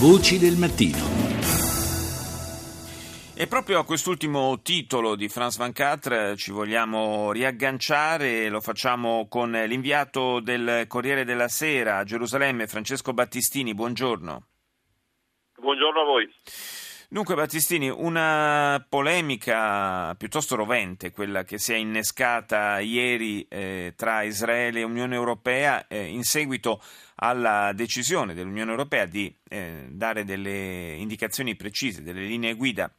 Voci del mattino. E proprio a quest'ultimo titolo di France 24 ci vogliamo riagganciare, lo facciamo con l'inviato del Corriere della Sera a Gerusalemme, Francesco Battistini, buongiorno. Buongiorno a voi. Dunque Battistini, una polemica piuttosto rovente, quella che si è innescata ieri eh, tra Israele e Unione Europea eh, in seguito alla decisione dell'Unione Europea di eh, dare delle indicazioni precise, delle linee guida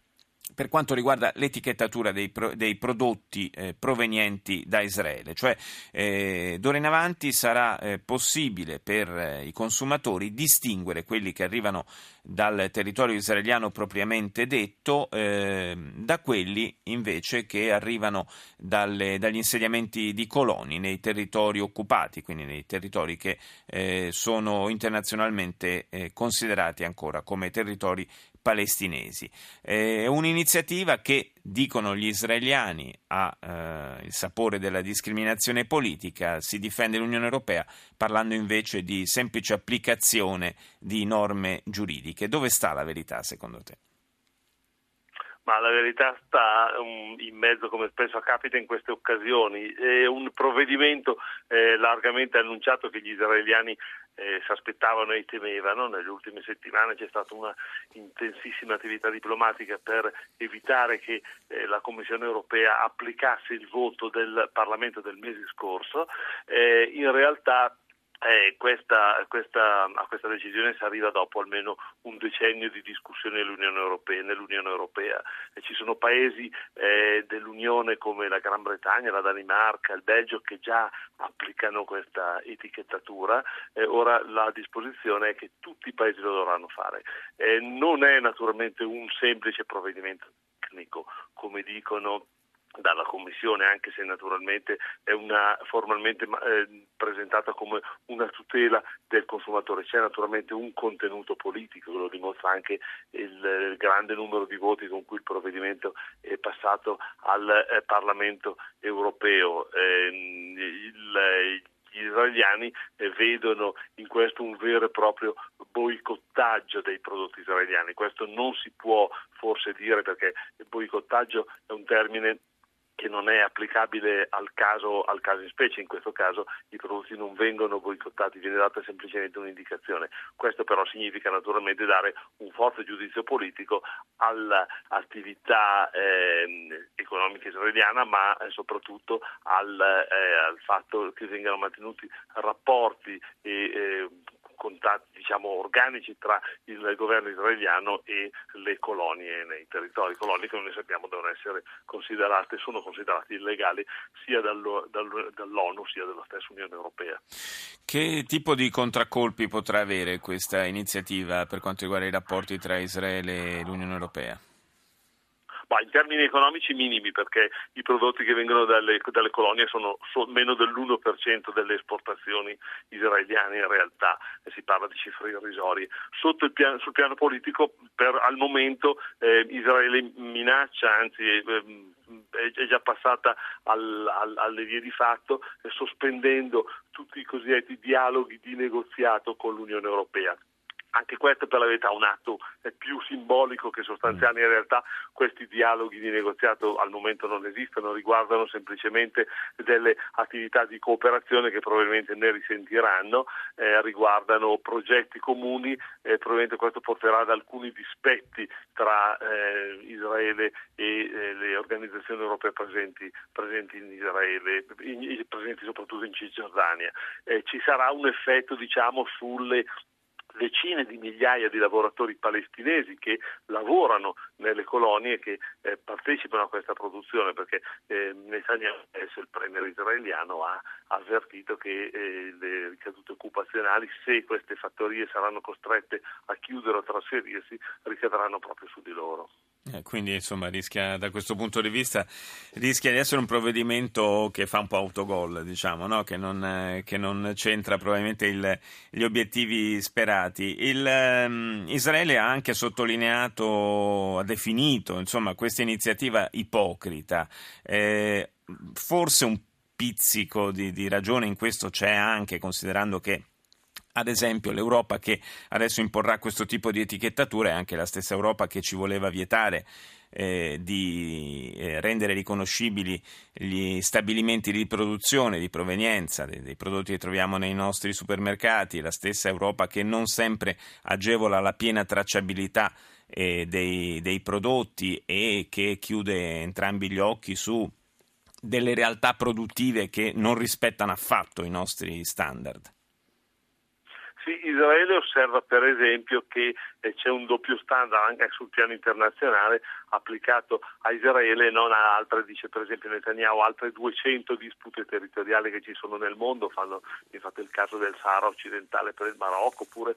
per quanto riguarda l'etichettatura dei, pro, dei prodotti eh, provenienti da Israele, cioè eh, d'ora in avanti sarà eh, possibile per eh, i consumatori distinguere quelli che arrivano dal territorio israeliano propriamente detto ehm, da quelli invece che arrivano dalle, dagli insediamenti di coloni nei territori occupati, quindi nei territori che eh, sono internazionalmente eh, considerati ancora come territori palestinesi. È un'iniziativa che, dicono gli israeliani, ha eh, il sapore della discriminazione politica, si difende l'Unione Europea parlando invece di semplice applicazione di norme giuridiche. Dove sta la verità secondo te? ma la verità sta um, in mezzo, come spesso capita in queste occasioni. È un provvedimento eh, largamente annunciato che gli israeliani eh, si aspettavano e temevano. Nelle ultime settimane c'è stata una intensissima attività diplomatica per evitare che eh, la Commissione europea applicasse il voto del Parlamento del mese scorso. Eh, in realtà eh, questa, questa, a questa decisione si arriva dopo almeno un decennio di discussione nell'Unione Europea. Nell'Unione Europea. ci sono paesi eh, dell'Unione come la Gran Bretagna, la Danimarca, il Belgio che già applicano questa etichettatura. Eh, ora la disposizione è che tutti i paesi lo dovranno fare. Eh, non è naturalmente un semplice provvedimento tecnico, come dicono dalla Commissione, anche se naturalmente è una, formalmente eh, presentata come una tutela del consumatore. C'è naturalmente un contenuto politico, lo dimostra anche il, grande numero di voti con cui il provvedimento è passato al eh, Parlamento europeo. Eh, il, gli israeliani eh, vedono in questo un vero e proprio boicottaggio dei prodotti israeliani. Questo non si può forse dire perché boicottaggio è un termine che non è applicabile al caso, al caso, in specie, in questo caso i prodotti non vengono boicottati, viene data semplicemente un'indicazione. Questo però significa naturalmente dare un forte giudizio politico all'attività eh, economica israeliana, ma soprattutto al, eh, al, fatto che vengano mantenuti rapporti e eh, contatti diciamo, organici tra il governo israeliano e le colonie nei territori, colonie che noi sappiamo devono essere considerate, sono considerate illegali sia dallo, dall'ONU sia dalla stessa Unione Europea. Che tipo di contraccolpi potrà avere questa iniziativa per quanto riguarda i rapporti tra Israele e l'Unione Europea? In termini economici minimi perché i prodotti che vengono dalle, dalle colonie sono, sono, meno dell'1% delle esportazioni israeliane in realtà, e si parla di cifre irrisorie. Piano, sul piano politico per, al momento eh, Israele minaccia, anzi eh, è già passata al, al, alle vie di fatto, eh, sospendendo tutti i cosiddetti dialoghi di negoziato con l'Unione Europea anche questo per la verità è un atto più simbolico che sostanziale, in realtà questi dialoghi di negoziato al momento non esistono, riguardano semplicemente delle attività di cooperazione che probabilmente ne risentiranno, eh, riguardano progetti comuni, eh, probabilmente questo porterà ad alcuni dispetti tra eh, Israele e eh, le organizzazioni europee presenti, presenti in Israele, in, presenti soprattutto in Cisgiordania. Eh, ci sarà un effetto diciamo sulle decine di migliaia di lavoratori palestinesi che lavorano nelle colonie che eh, partecipano a questa produzione perché eh, Netanyahu, il premier israeliano, ha avvertito che eh, le ricadute occupazionali, se queste fattorie saranno costrette a chiudere o trasferirsi, ricadranno proprio su di loro. Eh, quindi insomma rischia da questo punto di vista rischia di essere un provvedimento che fa un po' autogol, diciamo, no? che, non, eh, che, non, c'entra probabilmente il, gli obiettivi sperati. Il, um, Israele ha anche sottolineato, ha definito insomma, questa iniziativa ipocrita. Eh, forse un pizzico di, di ragione in questo c'è anche considerando che ad esempio l'Europa che adesso imporrà questo tipo di etichettatura è anche la stessa Europa che ci voleva vietare eh, di eh, rendere riconoscibili gli stabilimenti di produzione, di provenienza dei, dei, prodotti che troviamo nei nostri supermercati, la stessa Europa che non sempre agevola la piena tracciabilità eh, dei, dei prodotti e che chiude entrambi gli occhi su delle realtà produttive che non rispettano affatto i nostri standard. Sì, Israele osserva per esempio che eh, c'è un doppio standard anche sul piano internazionale applicato a Israele e non a altre, dice per esempio Netanyahu, altre 200 dispute territoriali che ci sono nel mondo, fanno infatti il caso del Sahara occidentale per il Marocco oppure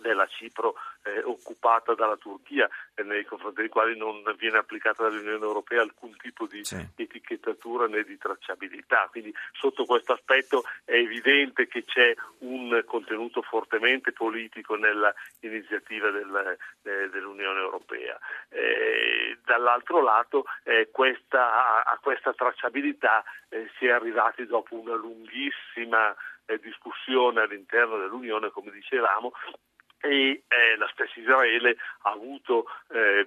della Cipro eh, occupata dalla Turchia e nei confronti dei quali non viene applicata dall'Unione Europea alcun tipo di sì. etichettatura né di tracciabilità. Quindi sotto questo aspetto è evidente che c'è un contenuto fortemente politico nell'iniziativa del, eh, dell'Unione Europea. Eh, dall'altro lato eh, questa, a, questa tracciabilità eh, si è arrivati dopo una lunghissima eh, discussione all'interno dell'Unione, come dicevamo, e eh, la stessa Israele ha avuto eh,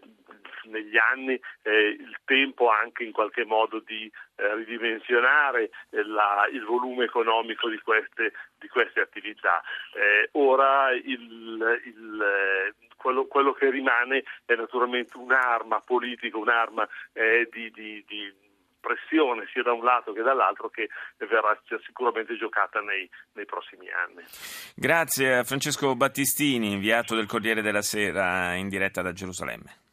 negli anni eh, il tempo anche in qualche modo di eh, ridimensionare eh, la, il volume economico di queste, di queste attività. Eh, ora il, il, quello, quello, che rimane è naturalmente un'arma politica, un'arma di, di, sia da un lato che dall'altro che verrà sicuramente giocata nei, nei prossimi anni. Grazie a Francesco Battistini, inviato del Corriere della Sera in diretta da Gerusalemme.